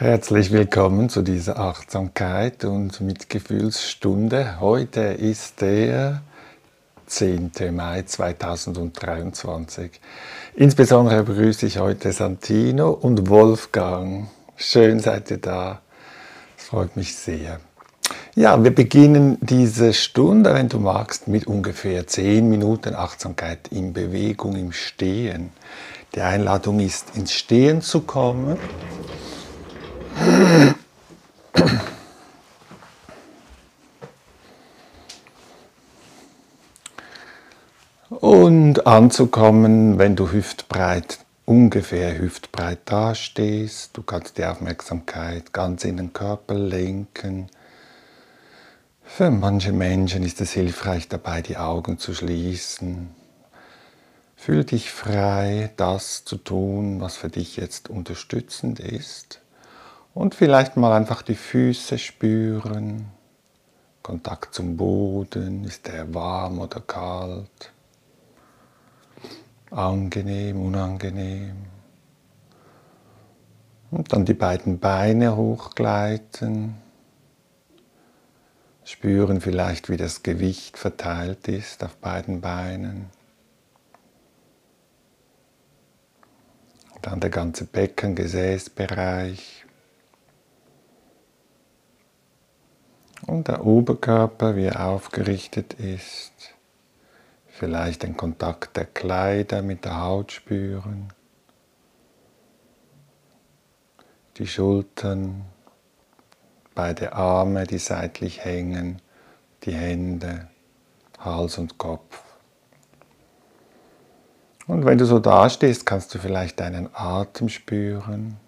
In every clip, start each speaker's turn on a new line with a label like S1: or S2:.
S1: Herzlich willkommen zu dieser Achtsamkeit und Mitgefühlsstunde. Heute ist der 10. Mai 2023. Insbesondere begrüße ich heute Santino und Wolfgang. Schön seid ihr da. Es freut mich sehr. Ja, wir beginnen diese Stunde, wenn du magst, mit ungefähr 10 Minuten Achtsamkeit in Bewegung, im Stehen. Die Einladung ist, ins Stehen zu kommen und anzukommen, wenn du hüftbreit, ungefähr hüftbreit dastehst. Du kannst die Aufmerksamkeit ganz in den Körper lenken. Für manche Menschen ist es hilfreich dabei, die Augen zu schließen. Fühl dich frei, das zu tun, was für dich jetzt unterstützend ist. Und vielleicht mal einfach die Füße spüren. Kontakt zum Boden, ist der warm oder kalt? Angenehm, unangenehm. Und dann die beiden Beine hochgleiten. Spüren vielleicht, wie das Gewicht verteilt ist auf beiden Beinen. Dann der ganze Becken-Gesäßbereich. Und der Oberkörper, wie er aufgerichtet ist. Vielleicht den Kontakt der Kleider mit der Haut spüren. Die Schultern, beide Arme, die seitlich hängen, die Hände, Hals und Kopf. Und wenn du so dastehst, kannst du vielleicht deinen Atem spüren.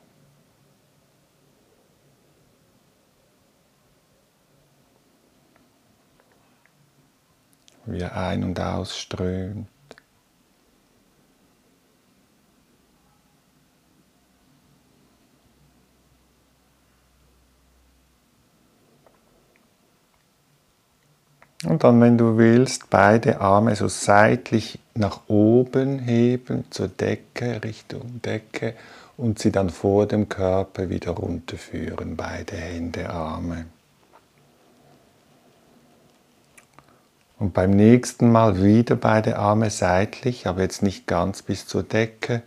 S1: Wie er ein- und ausströmt. Und dann, wenn du willst, beide Arme so seitlich nach oben heben zur Decke, Richtung Decke und sie dann vor dem Körper wieder runterführen, beide Hände, Arme. Und beim nächsten Mal wieder beide Arme seitlich, aber jetzt nicht ganz bis zur Decke,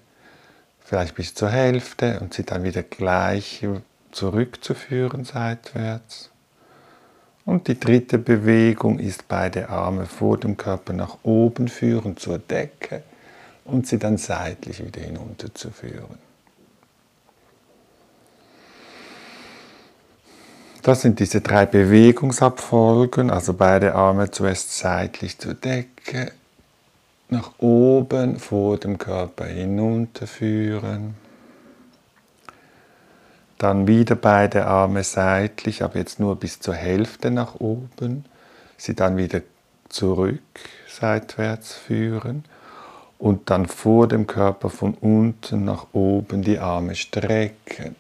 S1: vielleicht bis zur Hälfte und sie dann wieder gleich zurückzuführen seitwärts. Und die dritte Bewegung ist beide Arme vor dem Körper nach oben führen zur Decke und sie dann seitlich wieder hinunterzuführen. Das sind diese drei Bewegungsabfolgen, also beide Arme zuerst seitlich zur Decke, nach oben vor dem Körper hinunterführen. Dann wieder beide Arme seitlich, aber jetzt nur bis zur Hälfte nach oben. Sie dann wieder zurück seitwärts führen und dann vor dem Körper von unten nach oben die Arme strecken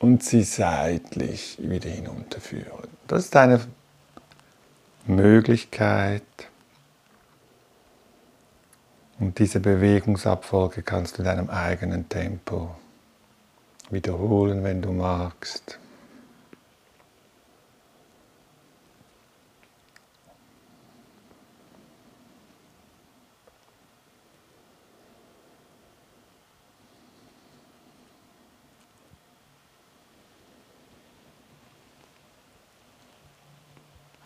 S1: und sie seitlich wieder hinunterführen. Das ist eine Möglichkeit. Und diese Bewegungsabfolge kannst du in deinem eigenen Tempo wiederholen, wenn du magst.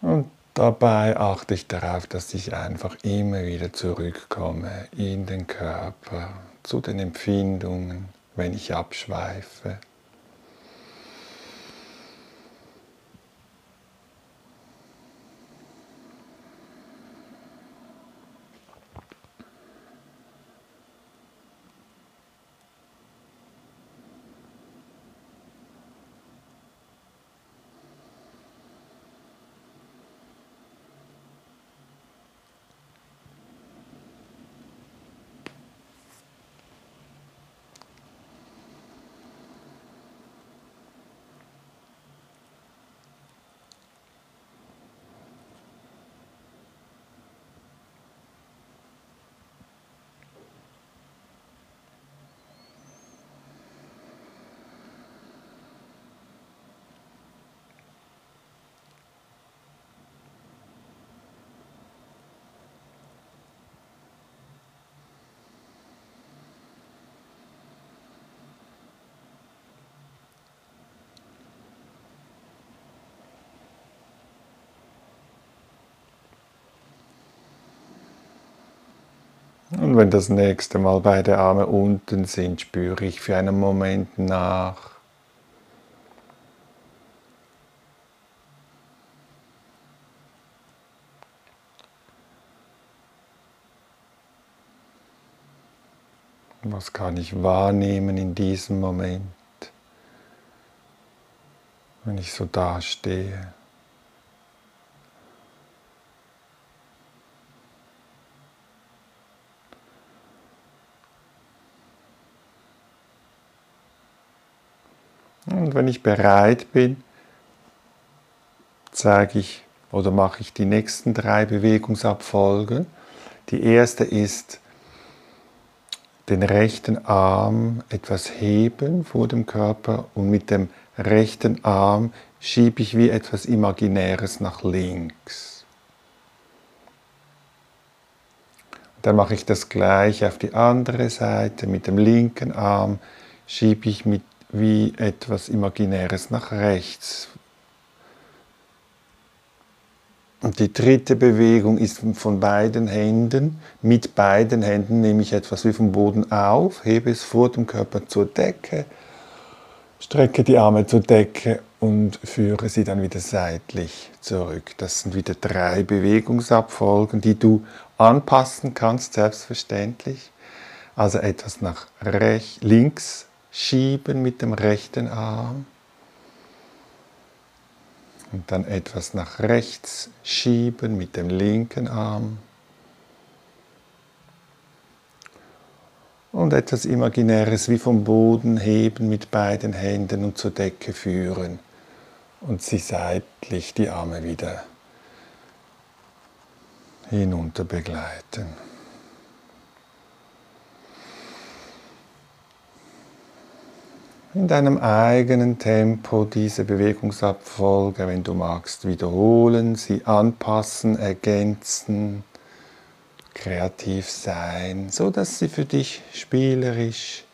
S1: Und dabei achte ich darauf, dass ich einfach immer wieder zurückkomme in den Körper, zu den Empfindungen, wenn ich abschweife. Wenn das nächste Mal beide Arme unten sind, spüre ich für einen Moment nach. Was kann ich wahrnehmen in diesem Moment, wenn ich so dastehe? Und wenn ich bereit bin, zeige ich oder mache ich die nächsten drei Bewegungsabfolgen. Die erste ist den rechten Arm etwas heben vor dem Körper und mit dem rechten Arm schiebe ich wie etwas Imaginäres nach links. Dann mache ich das gleich auf die andere Seite. Mit dem linken Arm schiebe ich mit wie etwas Imaginäres nach rechts. Und die dritte Bewegung ist von beiden Händen. Mit beiden Händen nehme ich etwas wie vom Boden auf, hebe es vor dem Körper zur Decke, strecke die Arme zur Decke und führe sie dann wieder seitlich zurück. Das sind wieder drei Bewegungsabfolgen, die du anpassen kannst, selbstverständlich. Also etwas nach rechts, links, schieben mit dem rechten Arm und dann etwas nach rechts schieben mit dem linken Arm und etwas Imaginäres wie vom Boden heben mit beiden Händen und zur Decke führen und sie seitlich die Arme wieder hinunter begleiten. In deinem eigenen Tempo diese Bewegungsabfolge, wenn du magst, wiederholen, sie anpassen, ergänzen, kreativ sein, so dass sie für dich spielerisch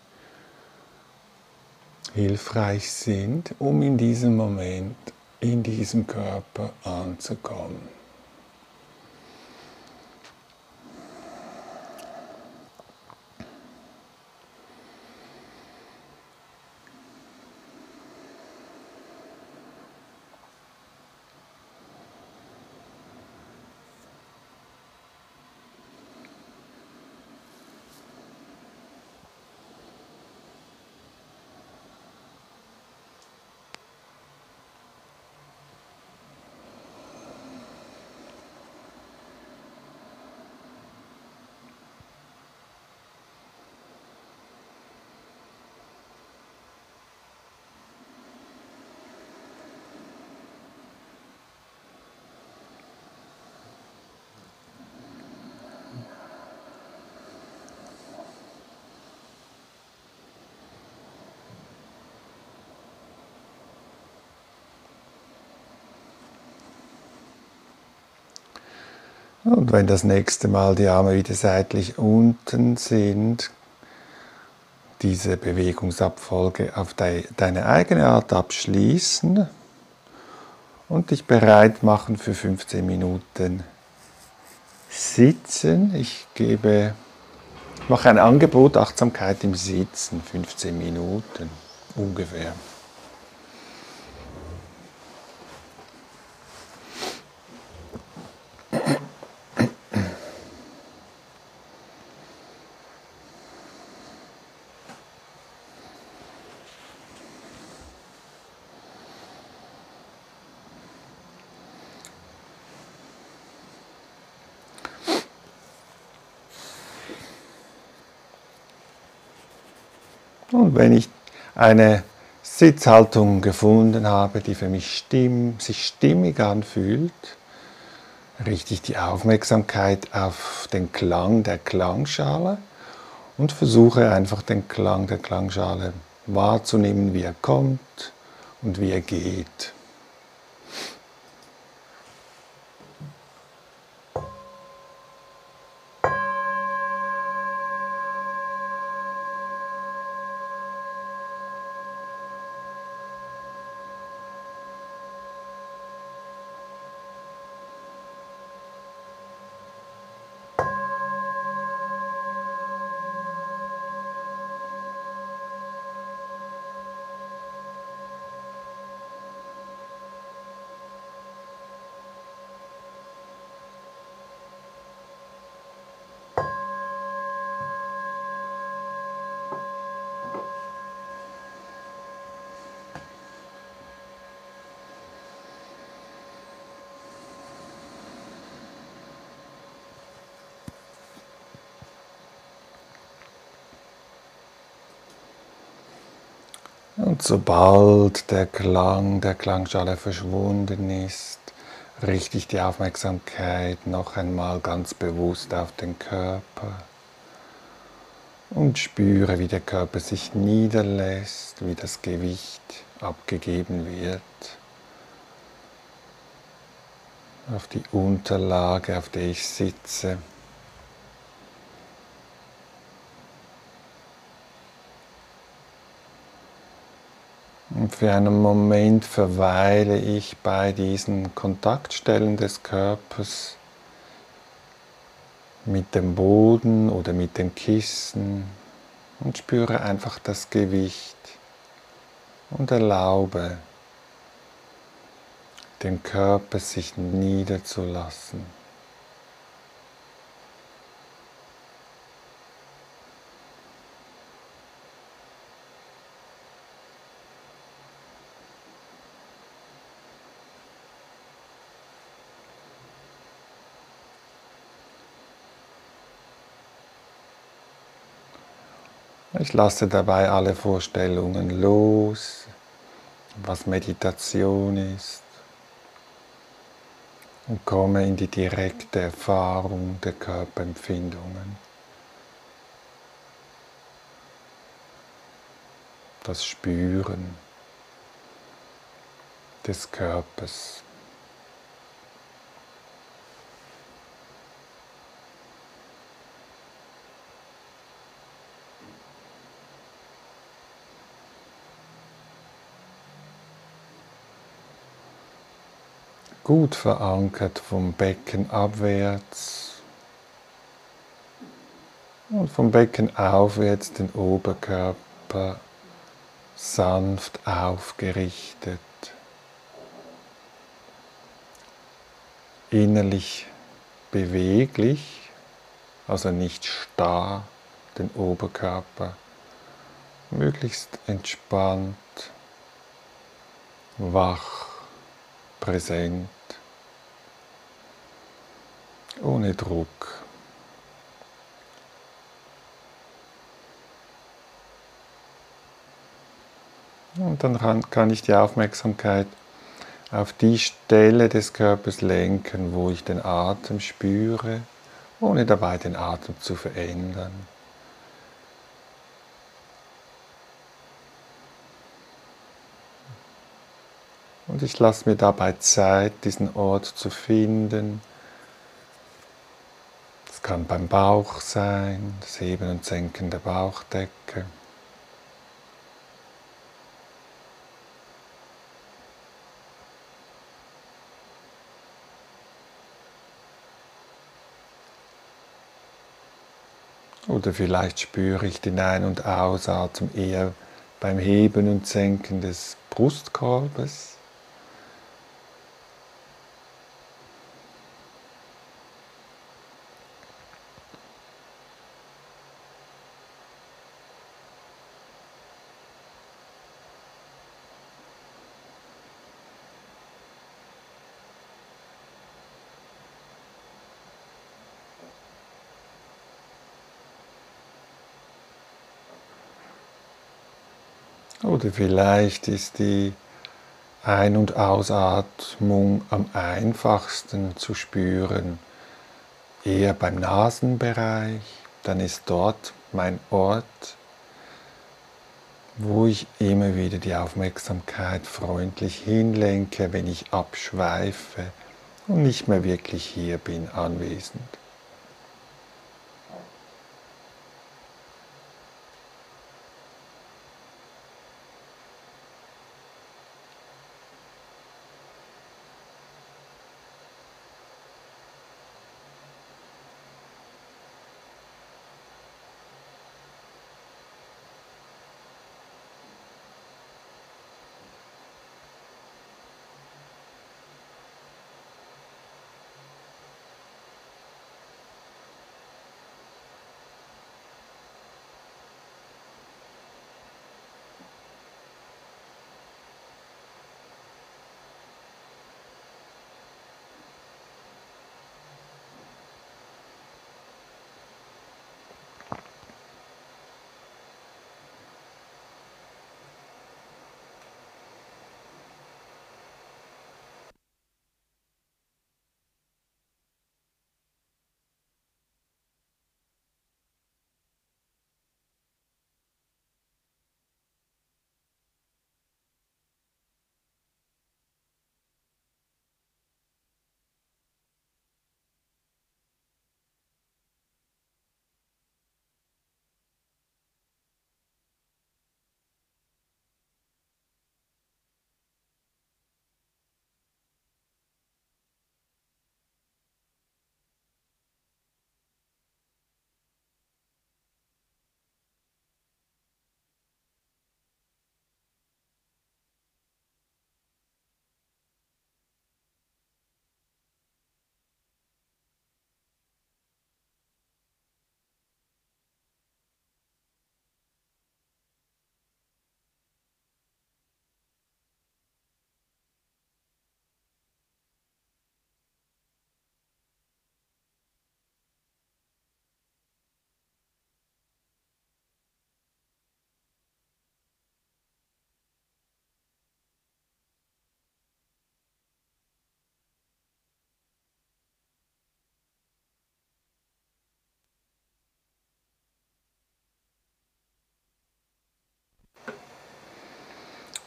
S1: hilfreich sind, um in diesem Moment in diesem Körper anzukommen. Und wenn das nächste Mal die Arme wieder seitlich unten sind, diese Bewegungsabfolge auf deine eigene Art abschließen und dich bereit machen für 15 Minuten Sitzen. Ich gebe, mache ein Angebot Achtsamkeit im Sitzen, 15 Minuten ungefähr. Und wenn ich eine Sitzhaltung gefunden habe, die für mich stimm, sich stimmig anfühlt, richte ich die Aufmerksamkeit auf den Klang der Klangschale und versuche einfach den Klang der Klangschale wahrzunehmen, wie er kommt und wie er geht. Sobald der Klang der Klangschale verschwunden ist, richte ich die Aufmerksamkeit noch einmal ganz bewusst auf den Körper und spüre, wie der Körper sich niederlässt, wie das Gewicht abgegeben wird auf die Unterlage, auf der ich sitze. Und für einen Moment verweile ich bei diesen Kontaktstellen des Körpers mit dem Boden oder mit dem Kissen und spüre einfach das Gewicht und erlaube dem Körper sich niederzulassen. Ich lasse dabei alle Vorstellungen los, was Meditation ist und komme in die direkte Erfahrung der Körperempfindungen. Das Spüren des Körpers. Gut verankert vom Becken abwärts. Und vom Becken aufwärts den Oberkörper sanft aufgerichtet, innerlich beweglich, also nicht starr den Oberkörper, möglichst entspannt, wach, präsent ohne Druck. Und dann kann ich die Aufmerksamkeit auf die Stelle des Körpers lenken, wo ich den Atem spüre, ohne dabei den Atem zu verändern. Und ich lasse mir dabei Zeit, diesen Ort zu finden, kann beim Bauch sein, das Heben und Senken der Bauchdecke. Oder vielleicht spüre ich den Ein- und Ausatmen eher beim Heben und Senken des Brustkorbes. Oder vielleicht ist die Ein- und Ausatmung am einfachsten zu spüren, eher beim Nasenbereich, dann ist dort mein Ort, wo ich immer wieder die Aufmerksamkeit freundlich hinlenke, wenn ich abschweife und nicht mehr wirklich hier bin, anwesend.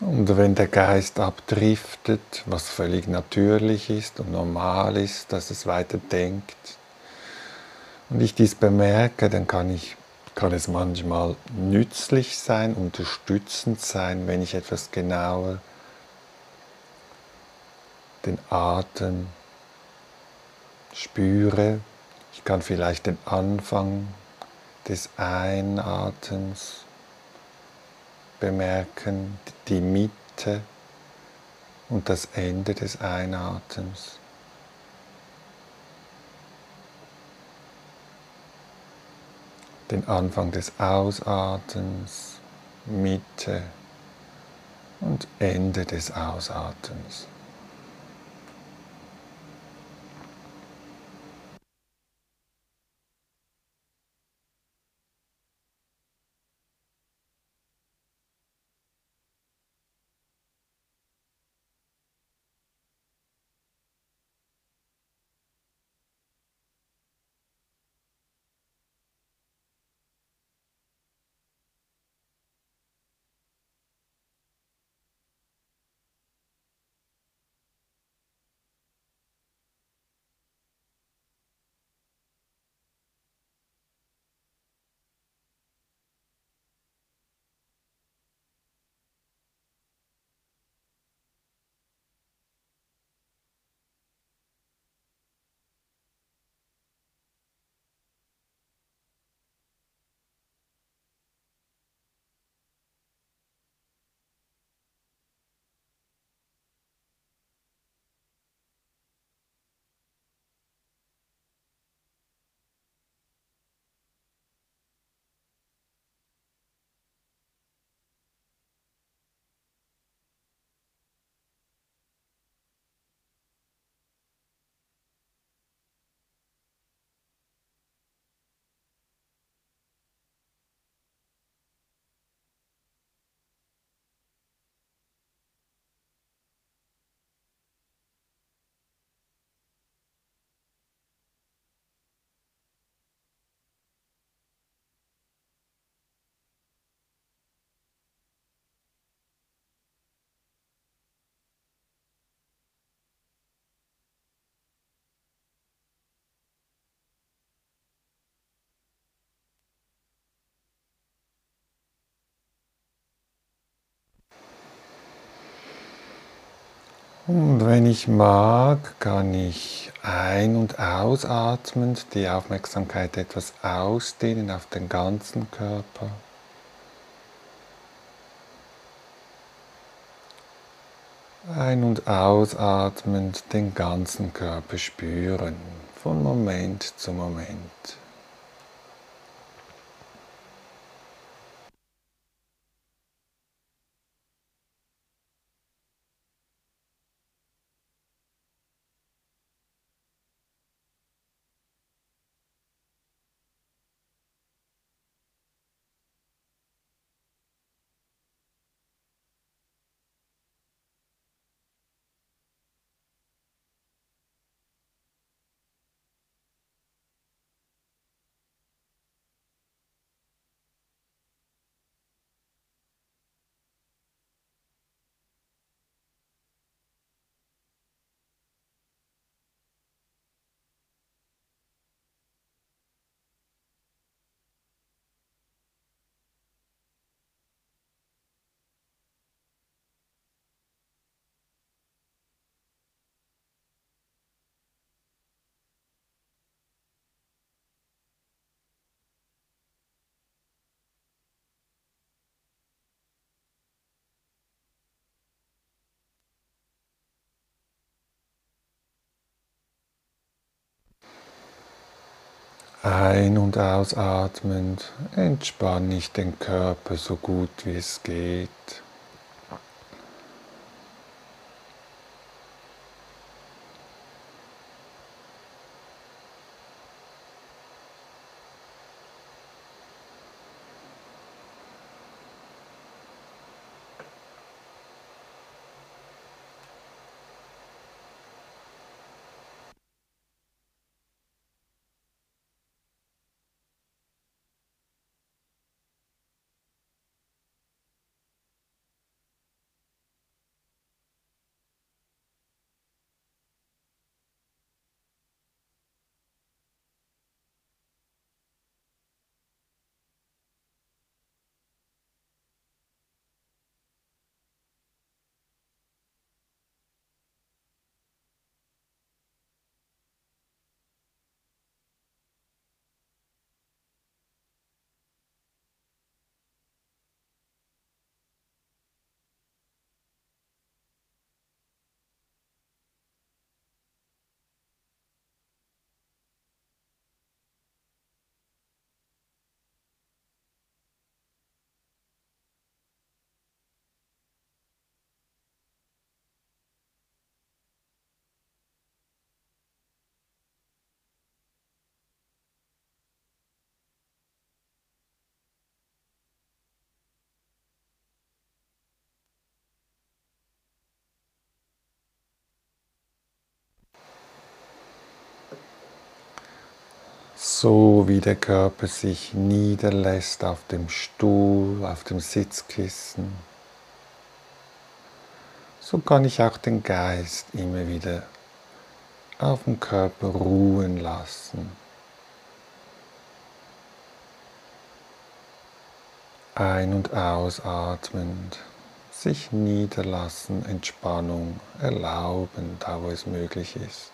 S1: Und wenn der Geist abdriftet, was völlig natürlich ist und normal ist, dass es weiter denkt, und ich dies bemerke, dann kann, ich, kann es manchmal nützlich sein, unterstützend sein, wenn ich etwas genauer den Atem spüre. Ich kann vielleicht den Anfang des Einatems bemerken, die Mitte und das Ende des Einatems. Den Anfang des Ausatems, Mitte und Ende des Ausatems. Und wenn ich mag, kann ich ein- und ausatmend die Aufmerksamkeit etwas ausdehnen auf den ganzen Körper. Ein- und ausatmend den ganzen Körper spüren, von Moment zu Moment. Ein- und ausatmend entspanne ich den Körper so gut wie es geht. So wie der Körper sich niederlässt auf dem Stuhl, auf dem Sitzkissen, so kann ich auch den Geist immer wieder auf dem Körper ruhen lassen. Ein- und ausatmend, sich niederlassen, Entspannung erlauben, da wo es möglich ist.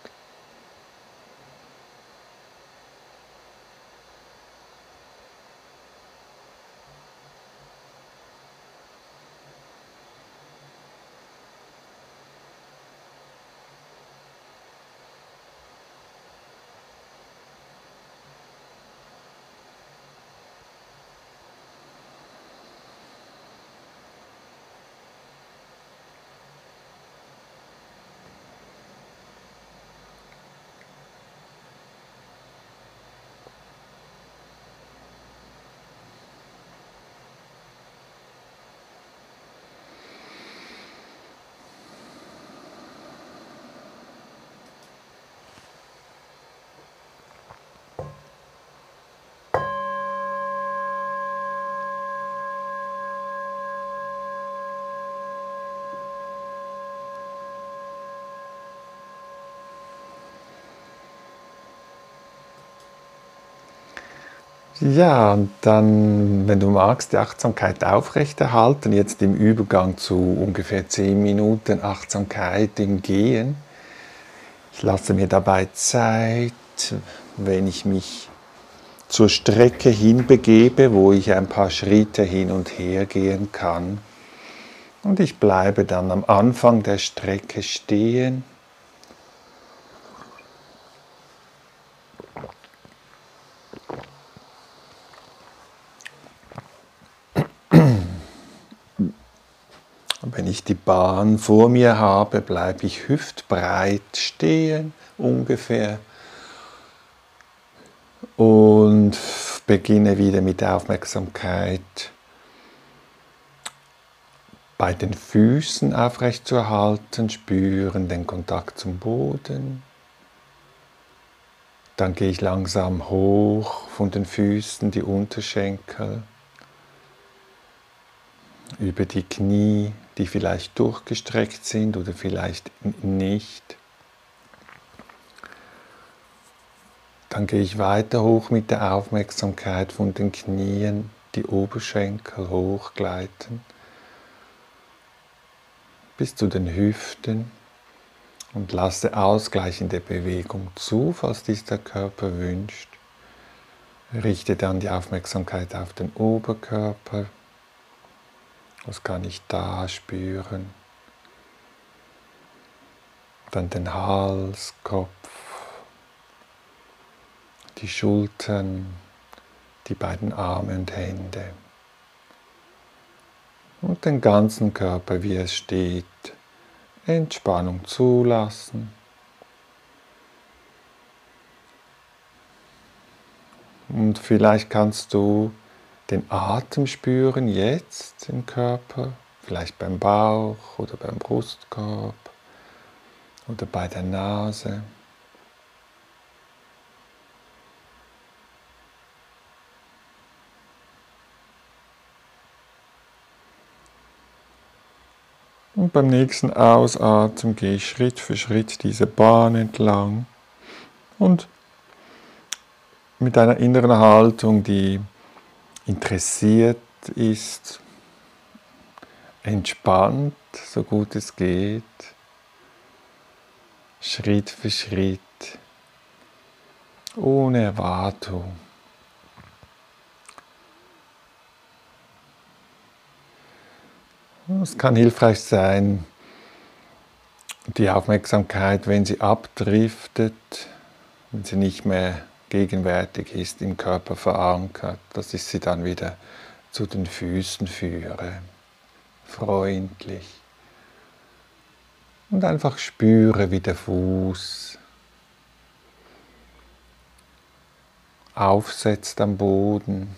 S1: Ja, und dann, wenn du magst, die Achtsamkeit aufrechterhalten, jetzt im Übergang zu ungefähr 10 Minuten Achtsamkeit im Gehen. Ich lasse mir dabei Zeit, wenn ich mich zur Strecke hinbegebe, wo ich ein paar Schritte hin und her gehen kann. Und ich bleibe dann am Anfang der Strecke stehen Wenn ich die Bahn vor mir habe, bleibe ich hüftbreit stehen ungefähr und beginne wieder mit der Aufmerksamkeit bei den Füßen aufrecht zu erhalten, spüren den Kontakt zum Boden. Dann gehe ich langsam hoch von den Füßen, die Unterschenkel, über die Knie, die vielleicht durchgestreckt sind oder vielleicht nicht. Dann gehe ich weiter hoch mit der Aufmerksamkeit von den Knien, die Oberschenkel hochgleiten bis zu den Hüften und lasse ausgleichende Bewegung zu, falls dies der Körper wünscht. Richte dann die Aufmerksamkeit auf den Oberkörper, was kann ich da spüren? Dann den Hals, Kopf, die Schultern, die beiden Arme und Hände und den ganzen Körper, wie es steht, Entspannung zulassen. Und vielleicht kannst du den Atem spüren jetzt im Körper, vielleicht beim Bauch oder beim Brustkorb oder bei der Nase. Und beim nächsten Ausatmen gehe ich Schritt für Schritt diese Bahn entlang und mit einer inneren Haltung, die interessiert ist, entspannt, so gut es geht, Schritt für Schritt, ohne Erwartung. Es kann hilfreich sein, die Aufmerksamkeit, wenn sie abdriftet, wenn sie nicht mehr gegenwärtig ist, im Körper verankert, dass ich sie dann wieder zu den Füßen führe, freundlich. Und einfach spüre, wie der Fuß aufsetzt am Boden.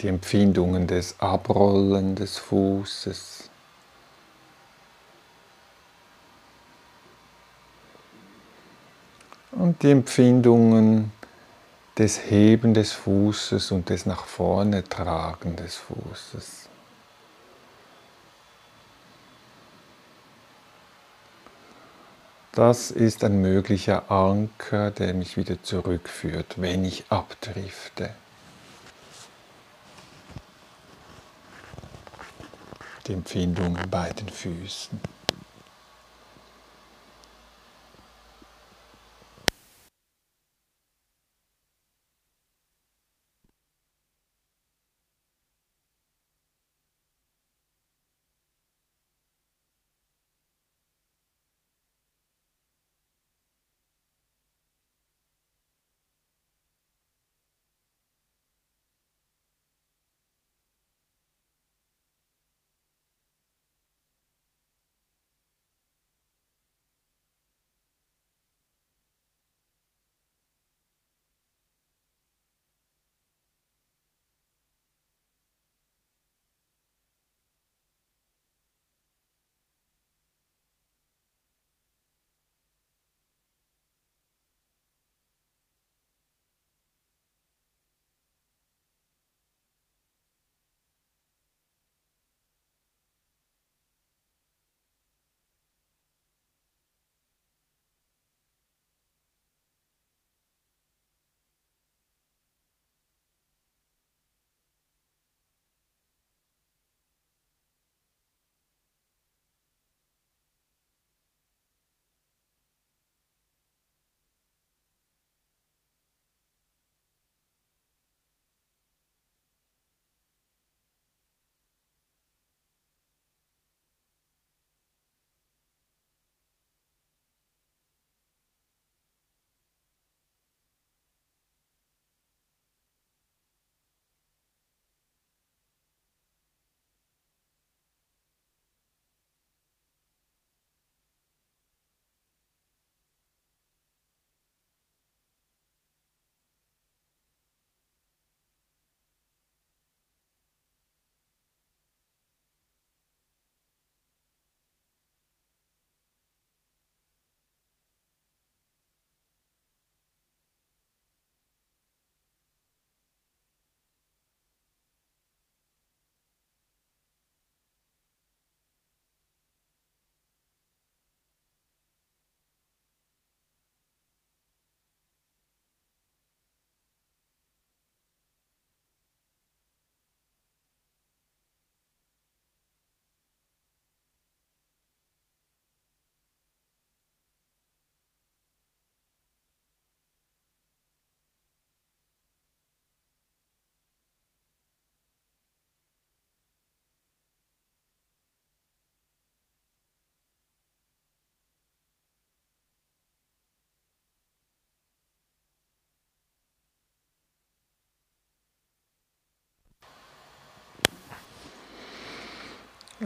S1: die Empfindungen des Abrollen des Fußes. Und die Empfindungen des Heben des Fußes und des nach vorne tragen des Fußes. Das ist ein möglicher Anker, der mich wieder zurückführt, wenn ich abdrifte. Empfindungen bei den Füßen.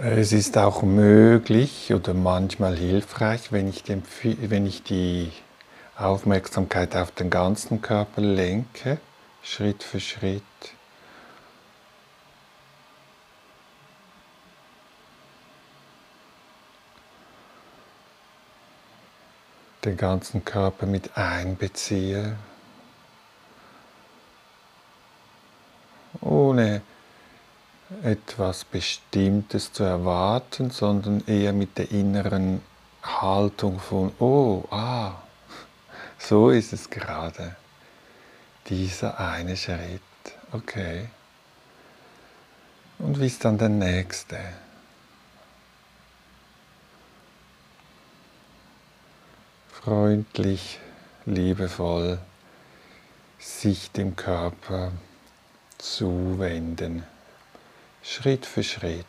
S1: Es ist auch möglich oder manchmal hilfreich, wenn ich, den, wenn ich die Aufmerksamkeit auf den ganzen Körper lenke, Schritt für Schritt. Den ganzen Körper mit einbeziehe, ohne etwas Bestimmtes zu erwarten, sondern eher mit der inneren Haltung von, oh, ah, so ist es gerade. Dieser eine Schritt, okay. Und wie ist dann der nächste? Freundlich, liebevoll sich dem Körper zuwenden. Schritt für Schritt.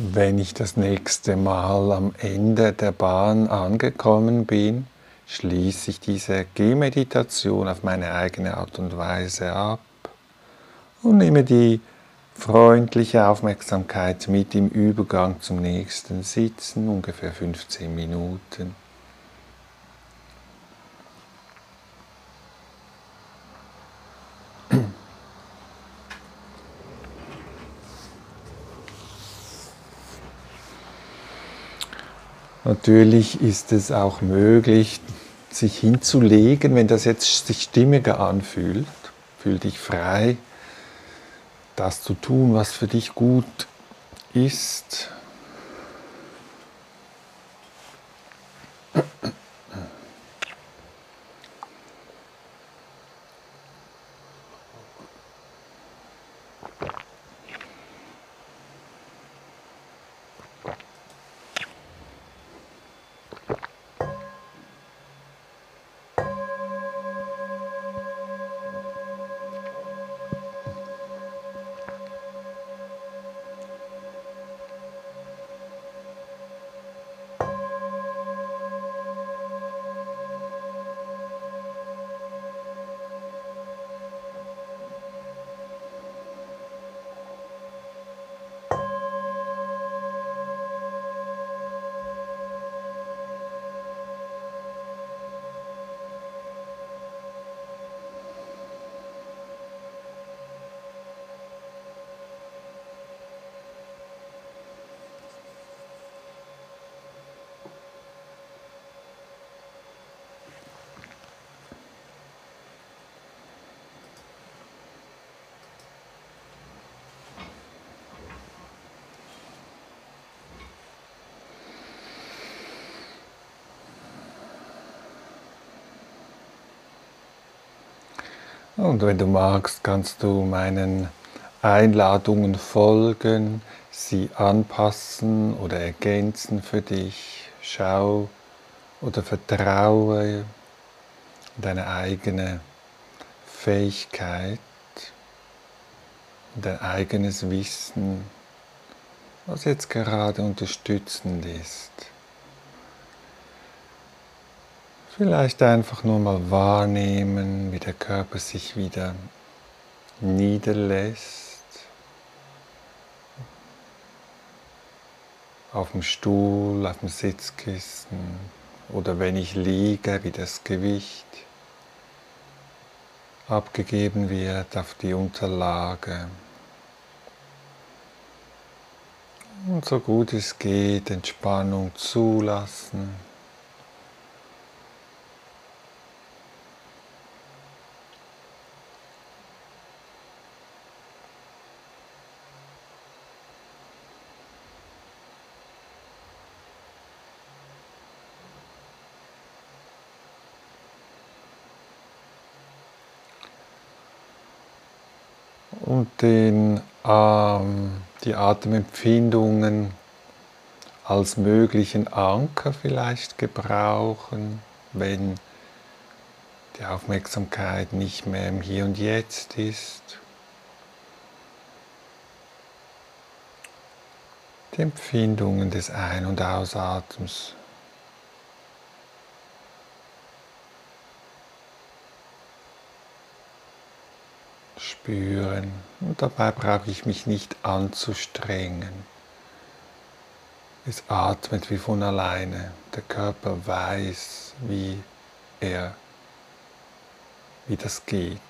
S1: Wenn ich das nächste Mal am Ende der Bahn angekommen bin, schließe ich diese Gehmeditation auf meine eigene Art und Weise ab und nehme die freundliche Aufmerksamkeit mit im Übergang zum nächsten Sitzen, ungefähr 15 Minuten. Natürlich ist es auch möglich, sich hinzulegen, wenn das jetzt sich stimmiger anfühlt. Fühl dich frei, das zu tun, was für dich gut ist. Und wenn du magst, kannst du meinen Einladungen folgen, sie anpassen oder ergänzen für dich. Schau oder vertraue deine eigene Fähigkeit, dein eigenes Wissen, was jetzt gerade unterstützend ist. Vielleicht einfach nur mal wahrnehmen, wie der Körper sich wieder niederlässt. Auf dem Stuhl, auf dem Sitzkissen oder wenn ich liege, wie das Gewicht abgegeben wird auf die Unterlage. Und so gut es geht, Entspannung zulassen. Und den, ähm, die Atemempfindungen als möglichen Anker vielleicht gebrauchen, wenn die Aufmerksamkeit nicht mehr im Hier und Jetzt ist. Die Empfindungen des Ein- und Ausatems spüren. Und dabei brauche ich mich nicht anzustrengen. Es atmet wie von alleine. Der Körper weiß, wie er, wie das geht.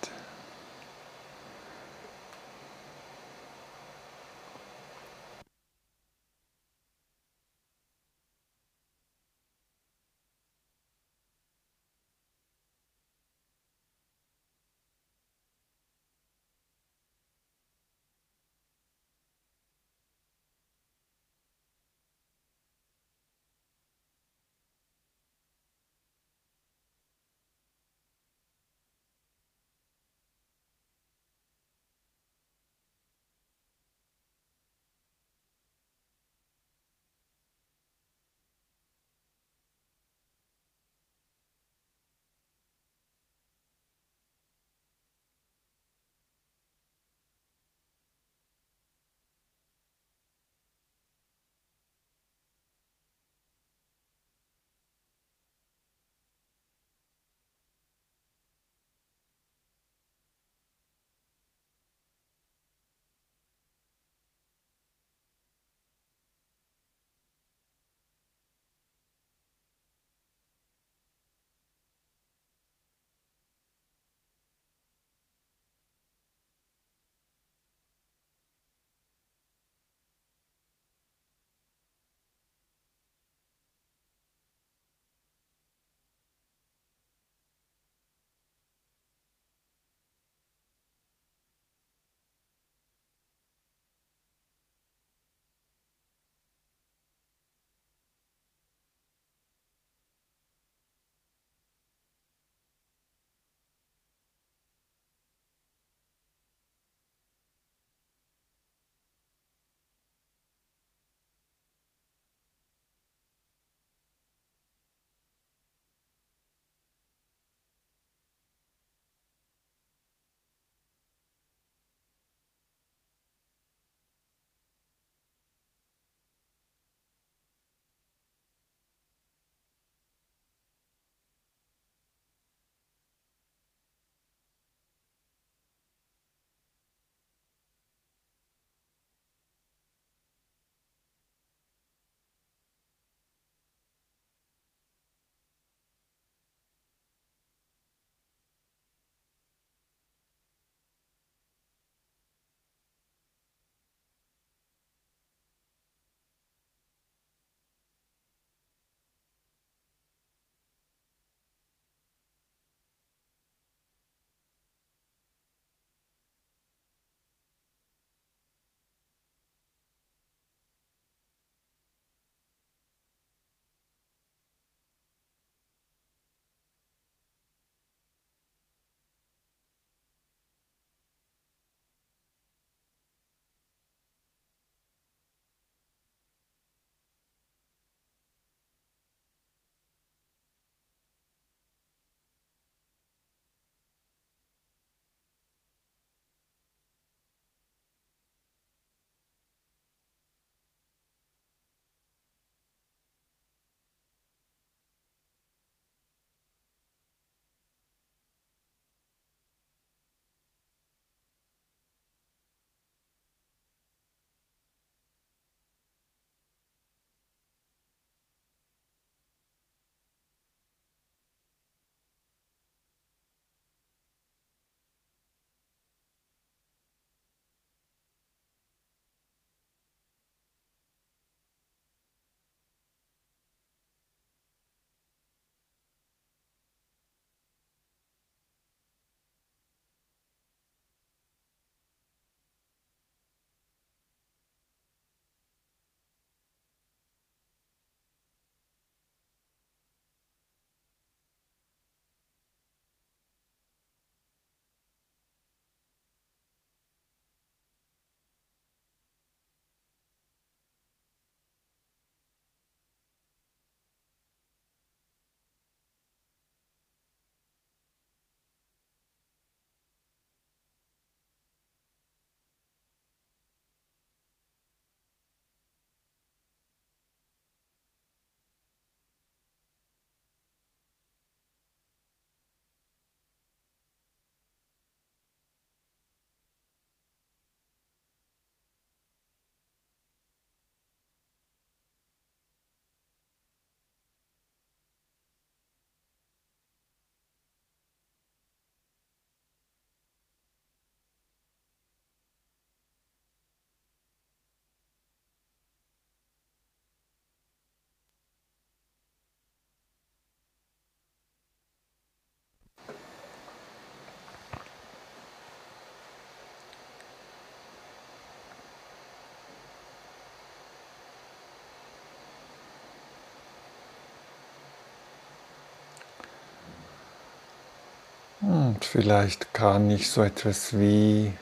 S1: Und vielleicht kann ich so etwas wie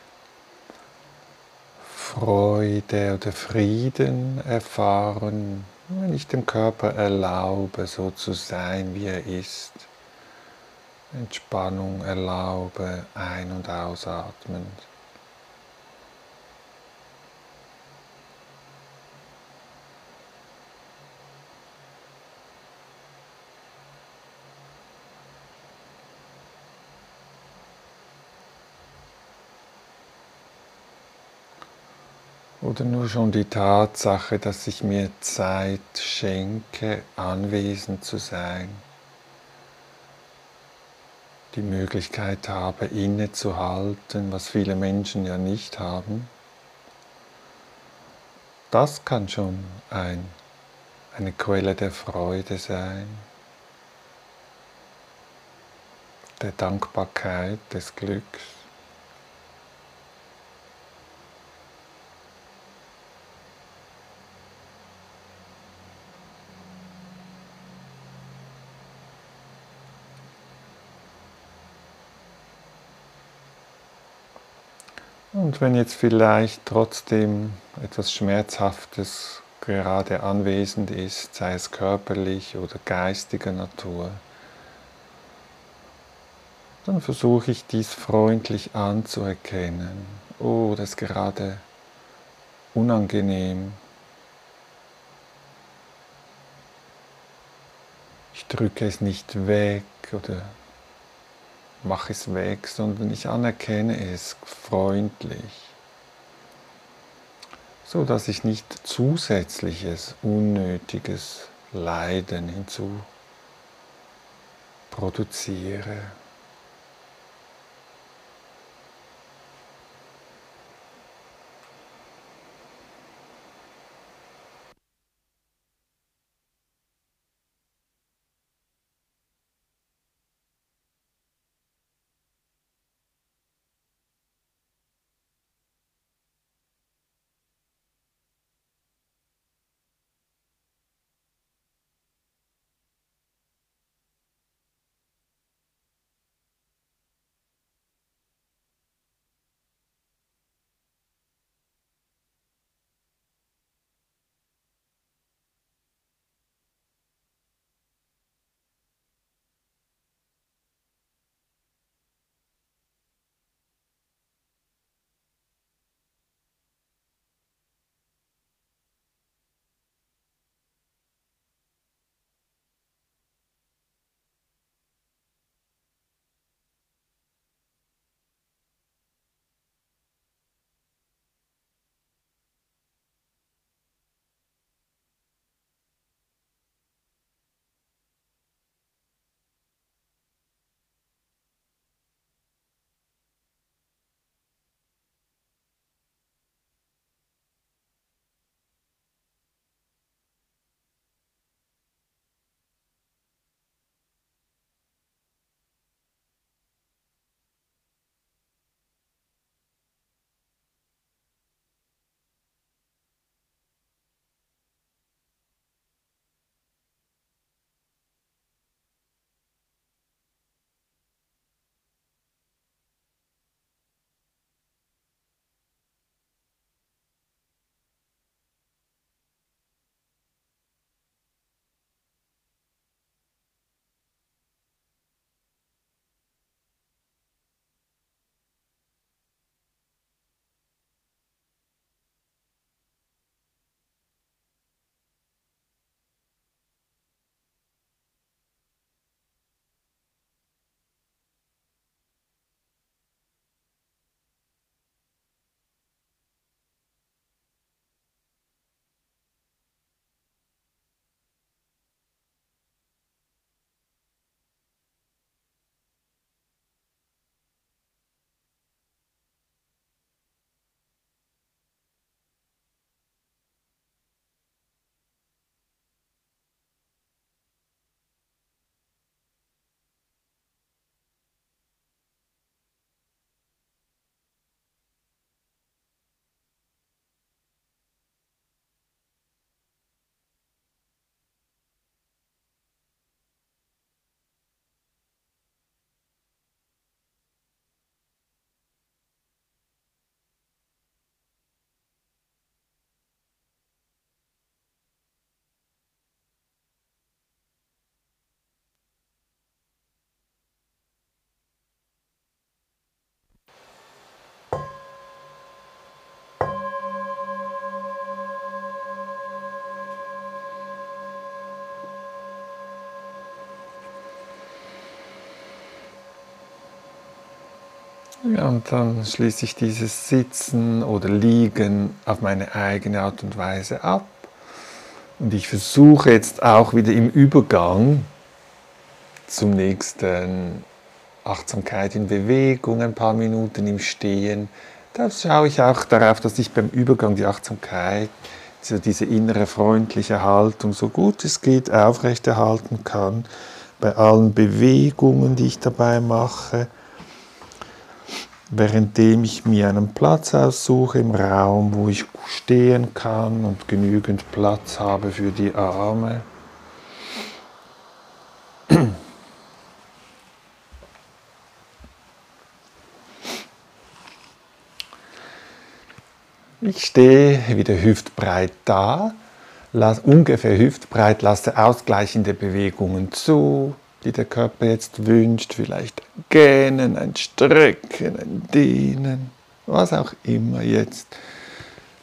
S1: Freude oder Frieden erfahren, wenn ich dem Körper erlaube, so zu sein, wie er ist. Entspannung erlaube, ein- und ausatmend. Oder nur schon die Tatsache, dass ich mir Zeit schenke, anwesend zu sein, die Möglichkeit habe, innezuhalten, was viele Menschen ja nicht haben, das kann schon ein, eine Quelle der Freude sein, der Dankbarkeit, des Glücks. Und wenn jetzt vielleicht trotzdem etwas Schmerzhaftes gerade anwesend ist, sei es körperlich oder geistiger Natur, dann versuche ich dies freundlich anzuerkennen. Oh, das ist gerade unangenehm. Ich drücke es nicht weg oder mache es weg, sondern ich anerkenne es freundlich, so dass ich nicht zusätzliches, unnötiges Leiden hinzu produziere. Und dann schließe ich dieses Sitzen oder Liegen auf meine eigene Art und Weise ab. Und ich versuche jetzt auch wieder im Übergang zum nächsten Achtsamkeit in Bewegung, ein paar Minuten im Stehen. Da schaue ich auch darauf, dass ich beim Übergang die Achtsamkeit, also diese innere freundliche Haltung, so gut es geht, aufrechterhalten kann. Bei allen Bewegungen, die ich dabei mache währenddem ich mir einen Platz aussuche im Raum, wo ich stehen kann und genügend Platz habe für die Arme. Ich stehe wieder hüftbreit da, ungefähr hüftbreit, lasse ausgleichende Bewegungen zu, die der Körper jetzt wünscht, vielleicht Gähnen, ein Strecken, ein Dehnen, was auch immer jetzt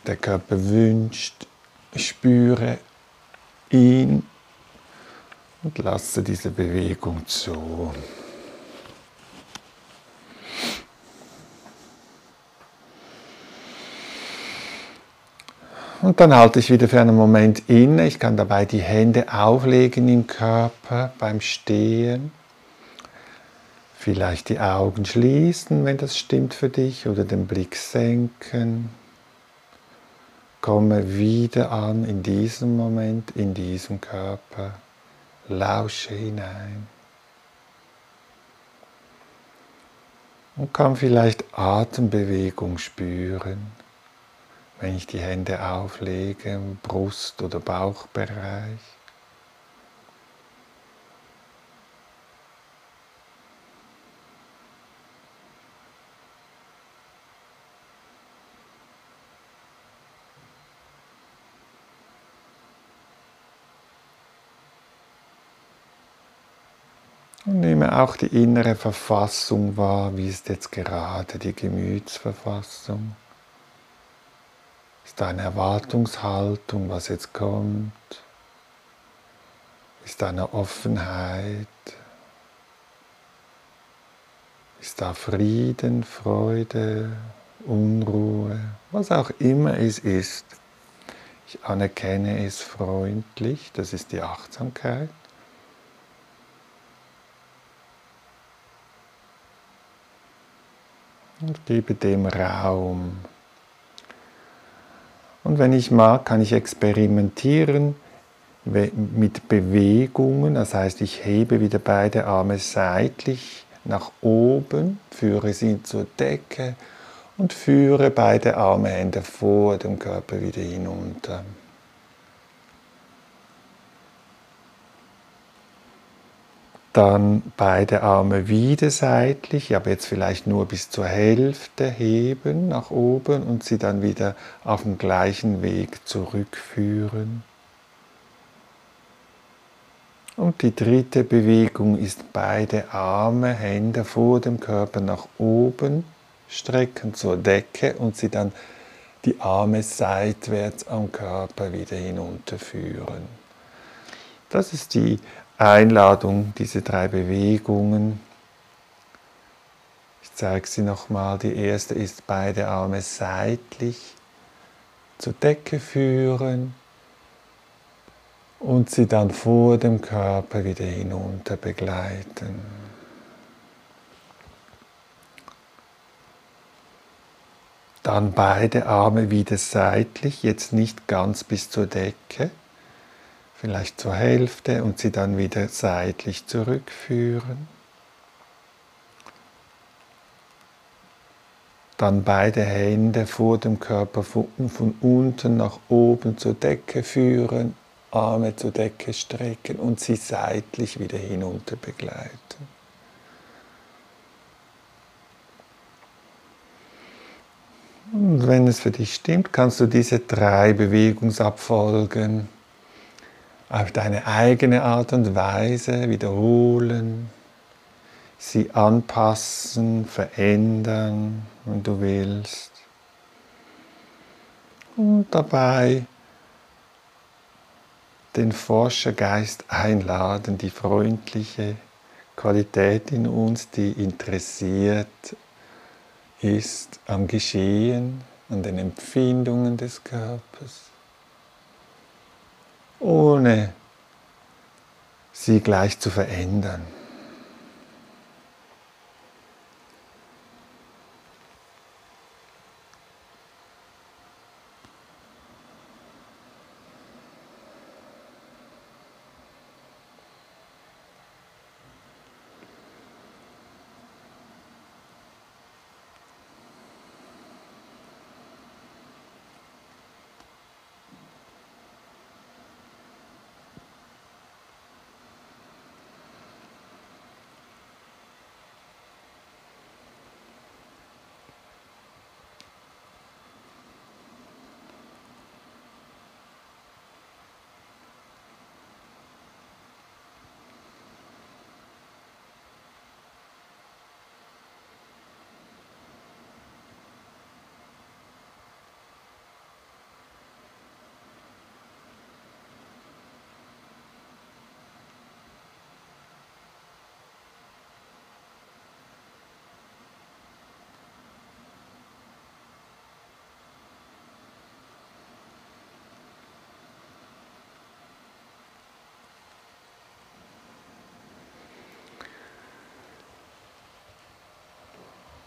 S1: der Körper wünscht. Spüre ihn und lasse diese Bewegung zu. Und dann halte ich wieder für einen Moment inne. Ich kann dabei die Hände auflegen im Körper beim Stehen. Vielleicht die Augen schließen, wenn das stimmt für dich, oder den Blick senken. Komme wieder an in diesem Moment, in diesem Körper. Lausche hinein. Und kann vielleicht Atembewegung spüren wenn ich die Hände auflege Brust- oder Bauchbereich. Und nehme auch die innere Verfassung wahr, wie ist jetzt gerade die Gemütsverfassung. Ist da eine Erwartungshaltung, was jetzt kommt? Ist da eine Offenheit? Ist da Frieden, Freude, Unruhe, was auch immer es ist? Ich anerkenne es freundlich, das ist die Achtsamkeit. Und gebe dem Raum. Und wenn ich mag, kann ich experimentieren mit Bewegungen. Das heißt, ich hebe wieder beide Arme seitlich nach oben, führe sie zur Decke und führe beide Arme, Hände vor dem Körper wieder hinunter. Dann beide Arme wieder seitlich, aber jetzt vielleicht nur bis zur Hälfte heben nach oben und sie dann wieder auf dem gleichen Weg zurückführen. Und die dritte Bewegung ist beide Arme, Hände vor dem Körper nach oben strecken zur Decke und sie dann die Arme seitwärts am Körper wieder hinunterführen. Das ist die Einladung, diese drei Bewegungen. Ich zeige sie nochmal. Die erste ist beide Arme seitlich zur Decke führen und sie dann vor dem Körper wieder hinunter begleiten. Dann beide Arme wieder seitlich, jetzt nicht ganz bis zur Decke vielleicht zur Hälfte und sie dann wieder seitlich zurückführen. Dann beide Hände vor dem Körper von, unten nach oben zur Decke führen, Arme zur Decke strecken und sie seitlich wieder hinunter begleiten. Und wenn es für dich stimmt, kannst du diese drei Bewegungsabfolgen auf deine eigene Art und Weise wiederholen, sie anpassen, verändern, wenn du willst. Und dabei den Forschergeist einladen, die freundliche Qualität in uns, die interessiert ist am Geschehen, an den Empfindungen des Körpers, ohne sie gleich zu verändern.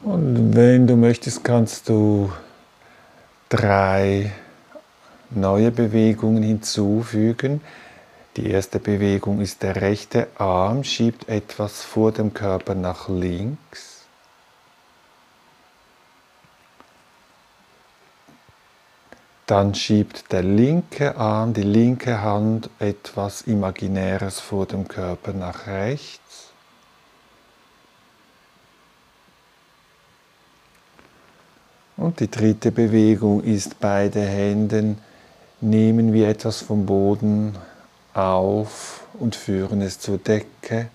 S1: Und wenn du möchtest, kannst du drei neue Bewegungen hinzufügen. Die erste Bewegung ist der rechte Arm schiebt etwas vor dem Körper nach links. Dann schiebt der linke Arm, die linke Hand etwas Imaginäres vor dem Körper nach rechts. Und die dritte Bewegung ist beide Händen nehmen wir etwas vom Boden auf und führen es zur Decke.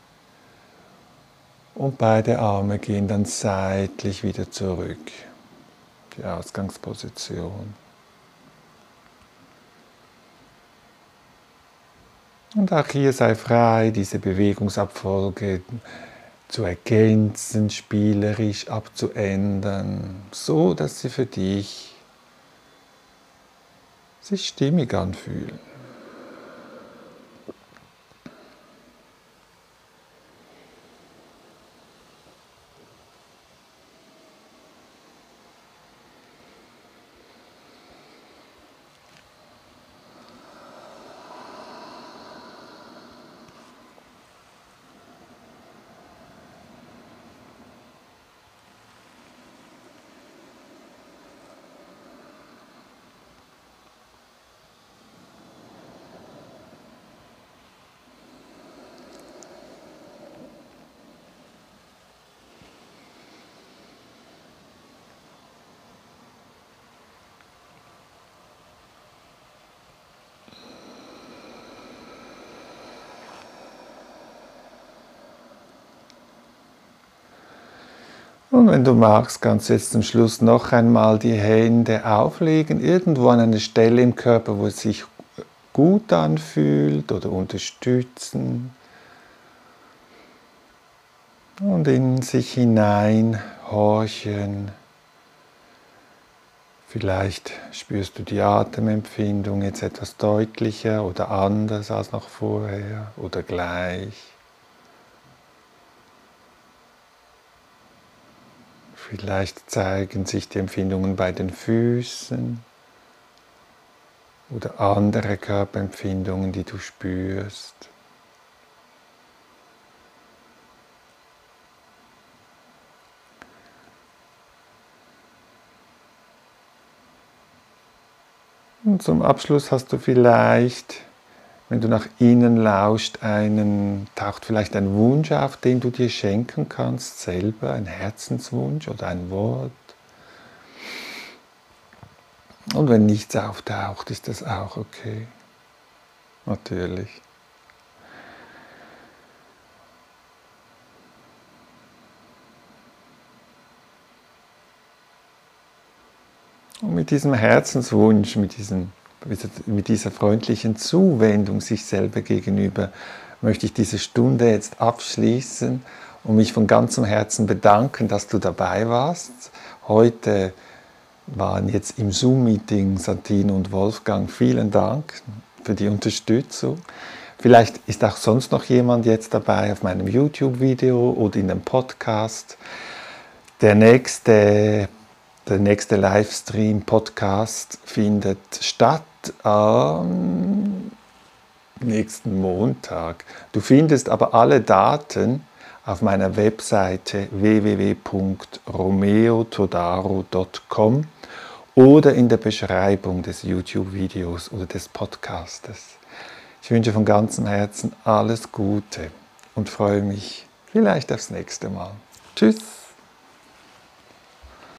S1: Und beide Arme gehen dann seitlich wieder zurück. Die Ausgangsposition. Und auch hier sei frei, diese Bewegungsabfolge zu ergänzen, spielerisch abzuändern, so dass sie für dich sich stimmig anfühlen. Und wenn du magst, kannst du jetzt zum Schluss noch einmal die Hände auflegen, irgendwo an einer Stelle im Körper, wo es sich gut anfühlt oder unterstützen. Und in sich hinein horchen. Vielleicht spürst du die Atemempfindung jetzt etwas deutlicher oder anders als noch vorher oder gleich. Vielleicht zeigen sich die Empfindungen bei den Füßen oder andere Körperempfindungen, die du spürst. Und zum Abschluss hast du vielleicht wenn du nach innen lauscht, einen, taucht vielleicht ein Wunsch auf, den du dir schenken kannst, selber, ein Herzenswunsch oder ein Wort. Und wenn nichts auftaucht, ist das auch okay. Natürlich. Und mit diesem Herzenswunsch, mit diesem mit dieser freundlichen Zuwendung sich selber gegenüber möchte ich diese Stunde jetzt abschließen und mich von ganzem Herzen bedanken, dass du dabei warst. Heute waren jetzt im Zoom-Meeting Santine und Wolfgang. Vielen Dank für die Unterstützung. Vielleicht ist auch sonst noch jemand jetzt dabei auf meinem YouTube-Video oder in dem Podcast. Der nächste, der nächste Livestream-Podcast findet statt am nächsten Montag. Du findest aber alle Daten auf meiner Webseite www.romeotodaro.com oder in der Beschreibung des YouTube-Videos oder des Podcastes. Ich wünsche von ganzem Herzen alles Gute und freue mich vielleicht aufs nächste Mal. Tschüss!